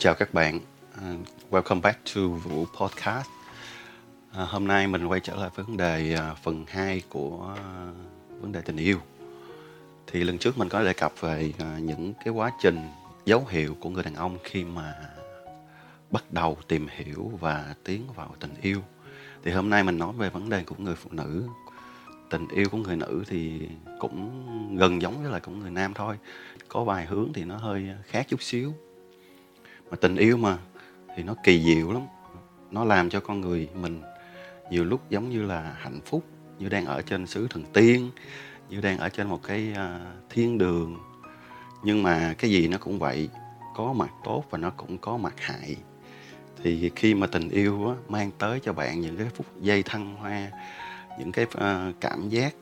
Chào các bạn, uh, welcome back to Vũ Podcast. Uh, hôm nay mình quay trở lại với vấn đề uh, phần 2 của uh, vấn đề tình yêu. Thì lần trước mình có đề cập về uh, những cái quá trình dấu hiệu của người đàn ông khi mà bắt đầu tìm hiểu và tiến vào tình yêu. Thì hôm nay mình nói về vấn đề của người phụ nữ. Tình yêu của người nữ thì cũng gần giống với lại của người nam thôi. Có vài hướng thì nó hơi khác chút xíu mà tình yêu mà thì nó kỳ diệu lắm. Nó làm cho con người mình nhiều lúc giống như là hạnh phúc như đang ở trên xứ thần tiên như đang ở trên một cái uh, thiên đường. Nhưng mà cái gì nó cũng vậy có mặt tốt và nó cũng có mặt hại. Thì khi mà tình yêu á, mang tới cho bạn những cái phút giây thăng hoa những cái uh, cảm giác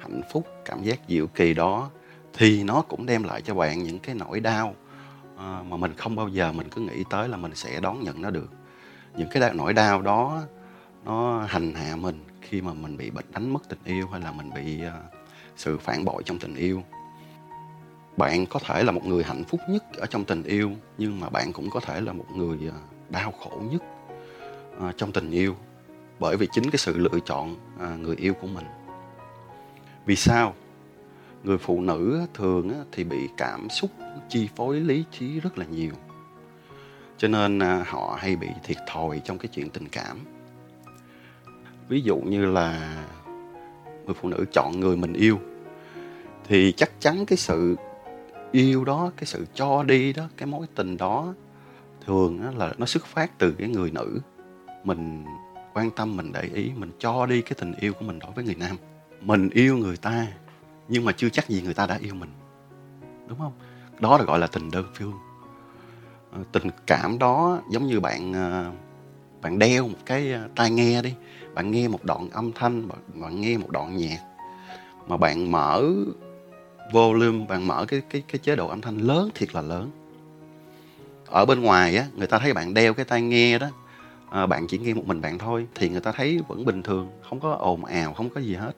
hạnh phúc cảm giác diệu kỳ đó thì nó cũng đem lại cho bạn những cái nỗi đau à, mà mình không bao giờ mình cứ nghĩ tới là mình sẽ đón nhận nó được. Những cái nỗi đau đó nó hành hạ mình khi mà mình bị bệnh đánh mất tình yêu hay là mình bị uh, sự phản bội trong tình yêu. Bạn có thể là một người hạnh phúc nhất ở trong tình yêu nhưng mà bạn cũng có thể là một người à, đau khổ nhất uh, trong tình yêu bởi vì chính cái sự lựa chọn uh, người yêu của mình. Vì sao? Người phụ nữ thường thì bị cảm xúc chi phối lý trí rất là nhiều. Cho nên à, họ hay bị thiệt thòi trong cái chuyện tình cảm. Ví dụ như là người phụ nữ chọn người mình yêu, thì chắc chắn cái sự yêu đó, cái sự cho đi đó, cái mối tình đó thường là nó xuất phát từ cái người nữ. Mình quan tâm, mình để ý, mình cho đi cái tình yêu của mình đối với người nam. Mình yêu người ta nhưng mà chưa chắc gì người ta đã yêu mình. Đúng không? Đó là gọi là tình đơn phương. Ờ, tình cảm đó giống như bạn ờ, bạn đeo một cái ờ, tai nghe đi. Bạn nghe một đoạn âm thanh bạn, bạn nghe một đoạn nhạc. Mà bạn mở volume bạn mở cái cái cái chế độ âm thanh lớn thiệt là lớn. Ở bên ngoài á người ta thấy bạn đeo cái tai nghe đó à, bạn chỉ nghe một mình bạn thôi thì người ta thấy vẫn bình thường không có ồn ào không có gì hết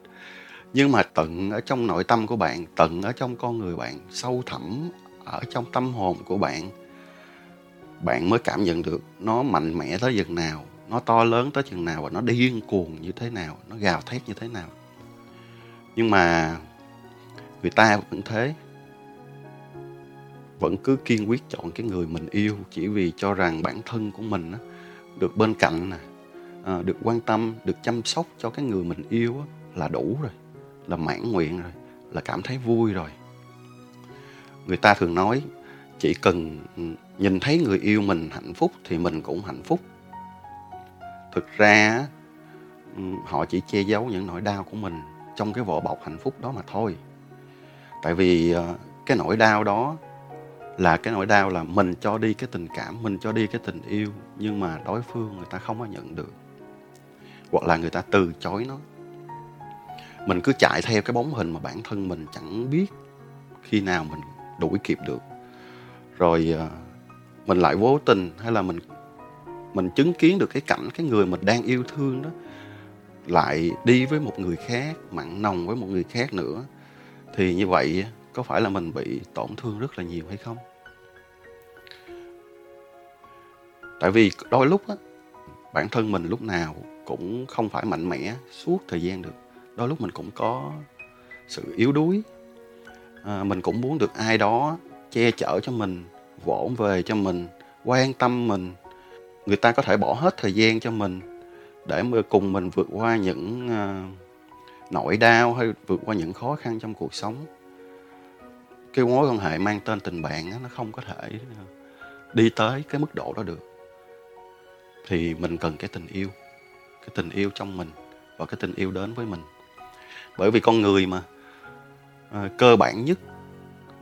nhưng mà tận ở trong nội tâm của bạn tận ở trong con người bạn sâu thẳm ở trong tâm hồn của bạn bạn mới cảm nhận được nó mạnh mẽ tới chừng nào nó to lớn tới chừng nào và nó điên cuồng như thế nào nó gào thét như thế nào. Nhưng mà người ta vẫn thế vẫn cứ kiên quyết chọn cái người mình yêu chỉ vì cho rằng bản thân của mình á, được bên cạnh nè à, được quan tâm được chăm sóc cho cái người mình yêu á, là đủ rồi là mãn nguyện rồi, là cảm thấy vui rồi. Người ta thường nói, chỉ cần nhìn thấy người yêu mình hạnh phúc thì mình cũng hạnh phúc. Thực ra họ chỉ che giấu những nỗi đau của mình trong cái vỏ bọc hạnh phúc đó mà thôi. Tại vì ờ, cái nỗi đau đó là cái nỗi đau là mình cho đi cái tình cảm, mình cho đi cái tình yêu, nhưng mà đối phương người ta không có nhận được. Hoặc là người ta từ chối nó mình cứ chạy theo cái bóng hình mà bản thân mình chẳng biết khi nào mình đuổi kịp được. Rồi ờ, mình lại vô tình hay là mình mình chứng kiến được cái cảnh cái người mình đang yêu thương đó lại đi với một người khác, mặn nồng với một người khác nữa, thì như vậy có phải là mình bị tổn thương rất là nhiều hay không? Tại vì đôi lúc á, bản thân mình lúc nào cũng không phải mạnh mẽ suốt thời gian được đôi lúc mình cũng có sự yếu đuối. À, mình cũng muốn được ai đó che chở cho mình vỗ về cho mình quan tâm mình. Người ta có thể bỏ hết thời gian cho mình để mà cùng mình vượt qua những à, nỗi đau hay vượt qua những khó khăn trong cuộc sống. Cái mối quan hệ mang tên tình bạn đó, nó không có thể à, đi tới cái mức độ đó được. Thì mình cần cái tình yêu cái tình yêu trong mình và cái tình yêu đến với mình bởi vì con người mà. À, cơ bản nhất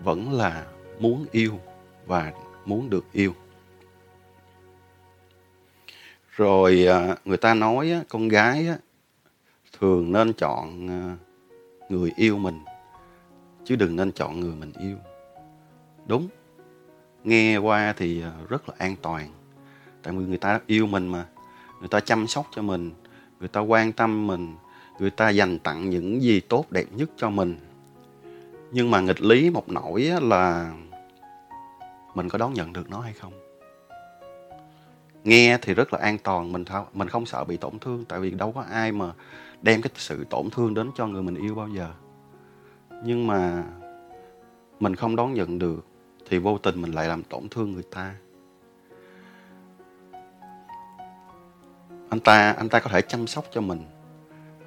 vẫn là muốn yêu và muốn được yêu. Rồi à, người ta nói á, con gái á, thường nên chọn à, người yêu mình chứ đừng nên chọn người mình yêu. Đúng. Nghe qua thì à, rất là an toàn. Tại vì người ta yêu mình mà. Người ta chăm sóc cho mình người ta quan tâm mình người ta dành tặng những gì tốt đẹp nhất cho mình. Nhưng mà nghịch lý một nỗi là mình có đón nhận được nó hay không? Nghe thì rất là an toàn, mình thao, mình không sợ bị tổn thương, tại vì đâu có ai mà đem cái sự tổn thương đến cho người mình yêu bao giờ. Nhưng mà mình không đón nhận được thì vô tình mình lại làm tổn thương người ta. Anh ta anh ta có thể chăm sóc cho mình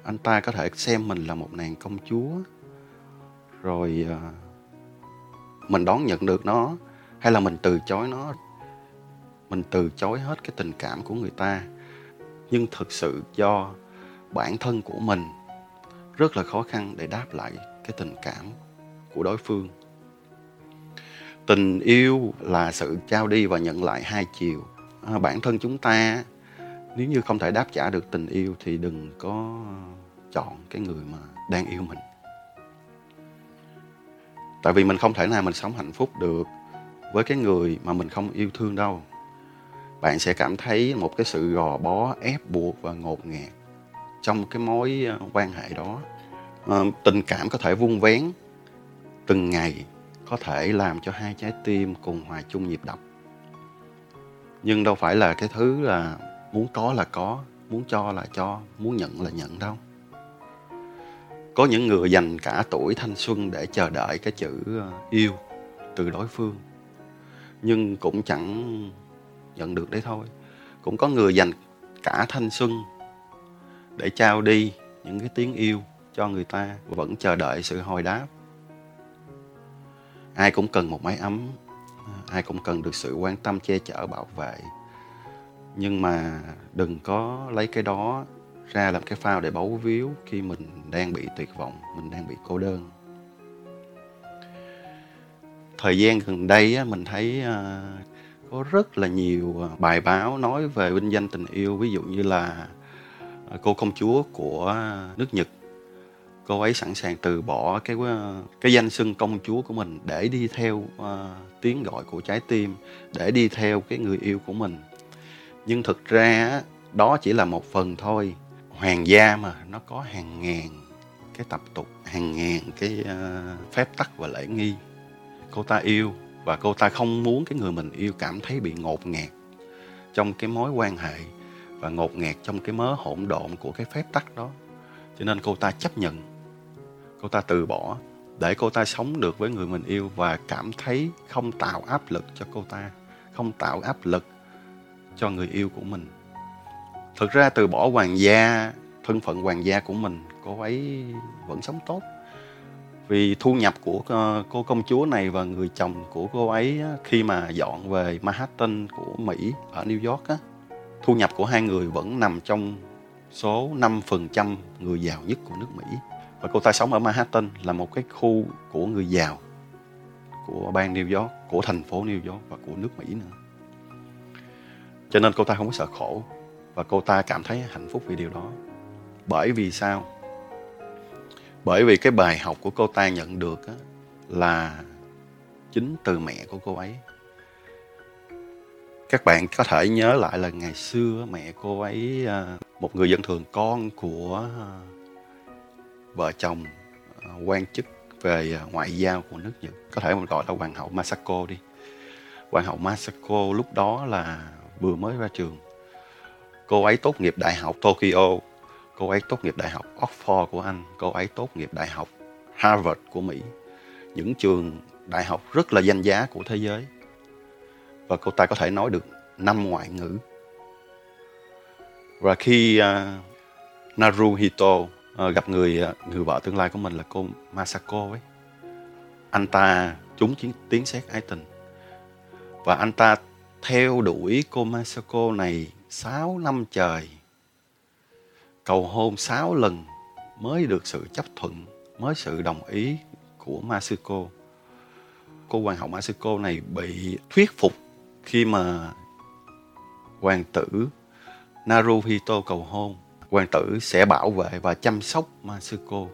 anh ta có thể xem mình là một nàng công chúa. Rồi uh, mình đón nhận được nó hay là mình từ chối nó mình từ chối hết cái tình cảm của người ta. Nhưng thực sự do bản thân của mình rất là khó khăn để đáp lại cái tình cảm của đối phương. Tình yêu là sự trao đi và nhận lại hai chiều. À, bản thân chúng ta nếu như không thể đáp trả được tình yêu thì đừng có chọn cái người mà đang yêu mình. Tại vì mình không thể nào mình sống hạnh phúc được với cái người mà mình không yêu thương đâu. Bạn sẽ cảm thấy một cái sự gò bó ép buộc và ngột ngạt trong cái mối ờ, quan hệ đó. À, tình cảm có thể vung vén từng ngày có thể làm cho hai trái tim cùng hòa chung nhịp đập. Nhưng đâu phải là cái thứ là muốn có là có, muốn cho là cho, muốn nhận là nhận đâu. Có những người dành cả tuổi thanh xuân để chờ đợi cái chữ ờ, yêu từ đối phương. Nhưng cũng chẳng nhận được đấy thôi. Cũng có người dành cả thanh xuân để trao đi những cái tiếng yêu cho người ta, vẫn chờ đợi sự hồi đáp. Ai cũng cần một mái ấm, ai cũng cần được sự quan tâm che chở bảo vệ nhưng mà đừng có lấy cái đó ra làm cái phao để bấu víu khi mình đang bị tuyệt vọng mình đang bị cô đơn. Thời gian gần đây mình thấy à, có rất là nhiều à, bài báo nói về vinh danh tình yêu. Ví dụ như là à, cô công chúa của nước Nhật. Cô ấy sẵn sàng từ bỏ cái cái danh xưng công chúa của mình để đi theo uh, tiếng gọi của trái tim để đi theo cái người yêu của mình nhưng thực ra đó chỉ là một phần thôi. Hoàng gia mà nó có hàng ngàn cái tập tục hàng ngàn cái uh, phép tắc và lễ nghi. Cô ta yêu và cô ta không muốn cái người mình yêu cảm thấy bị ngột ngạt trong cái mối quan hệ và ngột ngạt trong cái mớ hỗn độn của cái phép tắc đó. Cho nên cô ta chấp nhận. Cô ta từ bỏ để cô ta sống được với người mình yêu và cảm thấy không tạo áp lực cho cô ta không tạo áp lực cho người yêu của mình thực ra từ bỏ hoàng gia thân phận hoàng gia của mình cô ấy vẫn sống tốt vì thu nhập của ờ, cô công chúa này và người chồng của cô ấy khi mà dọn về Manhattan của Mỹ ở New York á, thu nhập của hai người vẫn nằm trong số 5% người giàu nhất của nước Mỹ. Và cô ta sống ở Manhattan là một cái khu của người giàu của bang New York, của thành phố New York và của nước Mỹ nữa. Cho nên cô ta không có sợ khổ và cô ta cảm thấy hạnh phúc vì điều đó. Bởi vì sao? bởi vì cái bài học của cô ta nhận được là chính từ mẹ của cô ấy các bạn có thể nhớ lại là ngày xưa mẹ cô ấy à, một người dân thường, con của à, vợ chồng à, quan chức về ngoại giao của nước Nhật có thể mình gọi là hoàng hậu Masako đi hoàng hậu Masako lúc đó là vừa mới ra trường cô ấy tốt nghiệp đại học Tokyo Cô ấy tốt nghiệp Đại học Oxford của Anh, cô ấy tốt nghiệp Đại học Harvard của Mỹ. Những trường đại học rất là danh giá của thế giới. Và cô ta có thể nói được năm ngoại ngữ. Và khi uh, Naruhito uh, gặp người uh, người vợ tương lai của mình là cô Masako ấy, anh ta trúng chiến tiếng xét ái tình. Và anh ta theo đuổi cô Masako này 6 năm trời cầu hôn 6 lần mới được sự chấp thuận, mới sự đồng ý của Masuko. Cô hoàng hậu Masuko này bị thuyết phục khi mà hoàng tử Naruhito cầu hôn. Hoàng tử sẽ bảo vệ và chăm sóc Masuko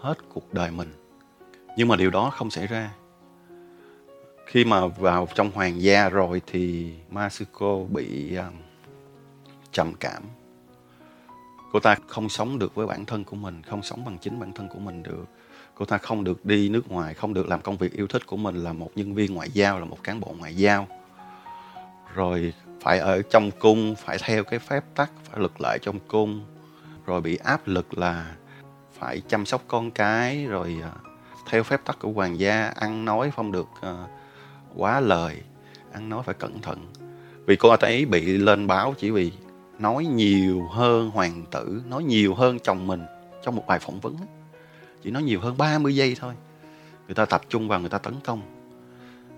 hết cuộc đời mình. Nhưng mà điều đó không xảy ra. Khi mà vào trong hoàng gia rồi thì Masuko bị um, trầm cảm. Cô ta không sống được với bản thân của mình không sống bằng chính bản thân của mình được. Cô ta không được đi nước ngoài không được làm công việc yêu thích của mình là một nhân viên ngoại giao là một cán bộ ngoại giao. Rồi phải ở trong cung phải theo cái phép tắc phải lực lệ trong cung. Rồi bị áp lực là phải chăm sóc con cái rồi à, theo phép tắc của hoàng gia ăn nói không được uh, quá lời, ăn nói phải cẩn thận. Vì cô ấy bị lên báo chỉ vì nói nhiều hơn hoàng tử, nói nhiều hơn chồng mình trong một bài phỏng vấn chỉ nói nhiều hơn 30 giây thôi. Người ta tập trung vào người ta tấn công.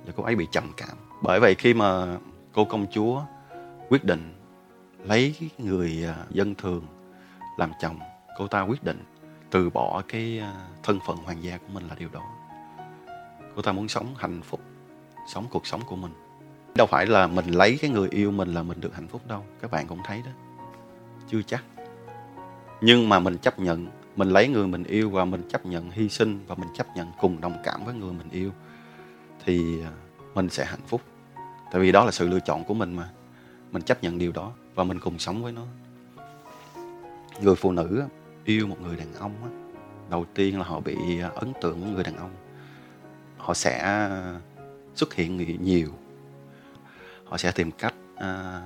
Và cô ấy bị trầm cảm. Bởi vậy khi mà cô công chúa quyết định lấy người à, dân thường làm chồng, cô ta quyết định từ bỏ cái à, thân phận hoàng gia của mình là điều đó. Cô ta muốn sống hạnh phúc sống cuộc sống của mình. Đâu phải là mình lấy cái người yêu mình là mình được hạnh phúc đâu, các bạn cũng thấy đó. Chưa chắc. Nhưng mà mình chấp nhận, mình lấy người mình yêu và mình chấp nhận hy sinh và mình chấp nhận cùng đồng cảm với người mình yêu, thì à, mình sẽ hạnh phúc. Tại vì đó là sự lựa chọn của mình mà. Mình chấp nhận điều đó và mình cùng sống với nó. Người phụ nữ yêu một người đàn ông đầu tiên là họ bị à, ấn tượng với người đàn ông. Họ sẽ xuất hiện nhiều. Họ sẽ tìm cách à,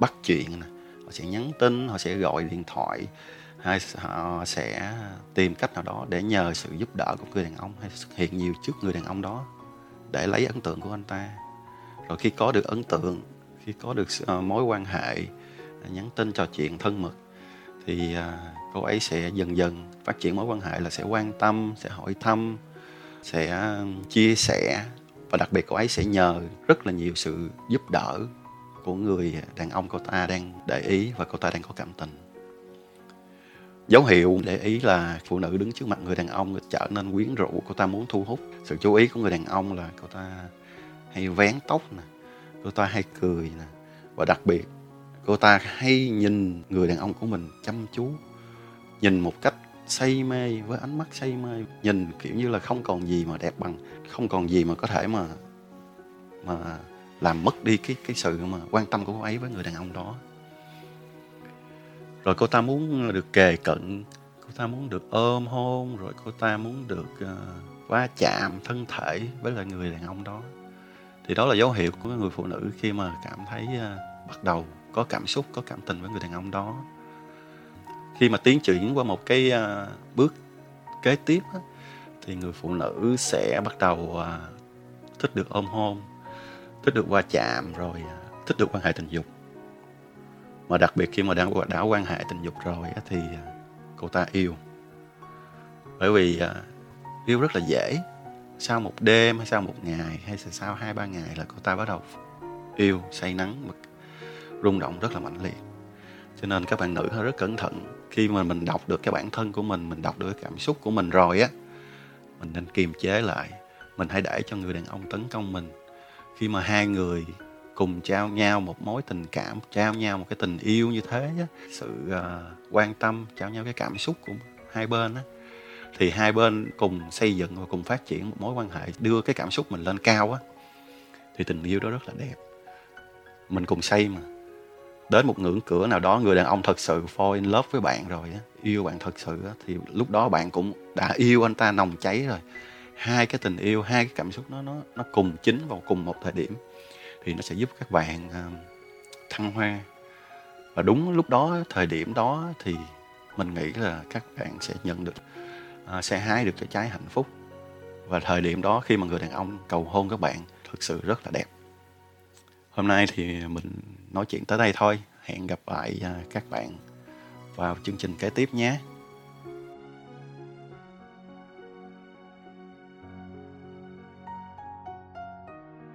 bắt chuyện này, họ sẽ nhắn tin họ sẽ gọi điện thoại hay họ sẽ tìm cách nào đó để nhờ sự giúp đỡ của người đàn ông hay xuất hiện nhiều trước người đàn ông đó để lấy ấn tượng của anh ta. Rồi khi có được ấn tượng khi có được à, mối quan hệ à, nhắn tin trò chuyện thân mật thì à, cô ấy sẽ dần dần phát triển mối quan hệ là sẽ quan tâm sẽ hỏi thăm sẽ chia sẻ và đặc biệt cô ấy sẽ nhờ rất là nhiều sự giúp đỡ của người đàn ông cô ta đang để ý và cô ta đang có cảm tình. Dấu hiệu để ý là phụ nữ đứng trước mặt người đàn ông trở nên quyến rũ cô ta muốn thu hút sự chú ý của người đàn ông là cô ta hay vén tóc nè cô ta hay cười nè. Và đặc biệt cô ta hay nhìn người đàn ông của mình chăm chú, nhìn một cách say mê với ánh mắt say mê. Nhìn kiểu như là không còn gì mà đẹp bằng không còn gì mà có thể mà mà làm mất đi cái cái sự mà quan tâm của cô ấy với người đàn ông đó. Rồi cô ta muốn được kề cận cô ta muốn được ôm hôn rồi cô ta muốn được uh, va chạm thân thể với lại người đàn ông đó. Thì đó là dấu hiệu của người phụ nữ khi mà cảm thấy uh, bắt đầu có cảm xúc có cảm tình với người đàn ông đó khi mà tiến triển qua một cái à, bước kế tiếp á, thì người phụ nữ sẽ bắt đầu à, thích được ôm hôn thích được qua chạm rồi à, thích được quan hệ tình dục. Mà đặc biệt khi mà đã, đã quan hệ tình dục rồi á, thì cô ta yêu. Bởi vì yêu rất là dễ. Sau một đêm hay sau một ngày hay sau hai ba ngày là cô ta bắt đầu yêu say nắng rung động rất là mạnh liệt. Cho nên các bạn nữ rất cẩn thận khi mà mình đọc được cái bản thân của mình mình đọc được cái cảm xúc của mình rồi á mình nên kiềm chế lại. Mình hãy để cho người đàn ông tấn công mình. Khi mà hai người cùng trao nhau một mối tình cảm trao nhau một cái tình yêu như thế á, sự uh, quan tâm trao nhau cái cảm xúc của hai bên á thì hai bên cùng xây dựng và cùng phát triển một mối quan hệ đưa cái cảm xúc mình lên cao á thì tình yêu đó rất là đẹp. Mình cùng xây mà đến một ngưỡng cửa nào đó, người đàn ông thật sự fall in love với bạn rồi á, yêu bạn thật sự á, thì lúc đó bạn cũng đã yêu anh ta nồng cháy rồi. Hai cái tình yêu, hai cái cảm xúc nó nó nó cùng chính vào cùng một thời điểm, thì nó sẽ giúp các bạn à, thăng hoa. Và đúng lúc đó, thời điểm đó thì mình nghĩ là các bạn sẽ nhận được à, sẽ hái được cái trái hạnh phúc. Và thời điểm đó khi mà người đàn ông cầu hôn các bạn thực sự rất là đẹp hôm nay thì mình nói chuyện tới đây thôi. Hẹn gặp lại à, các bạn vào chương trình kế tiếp nhé.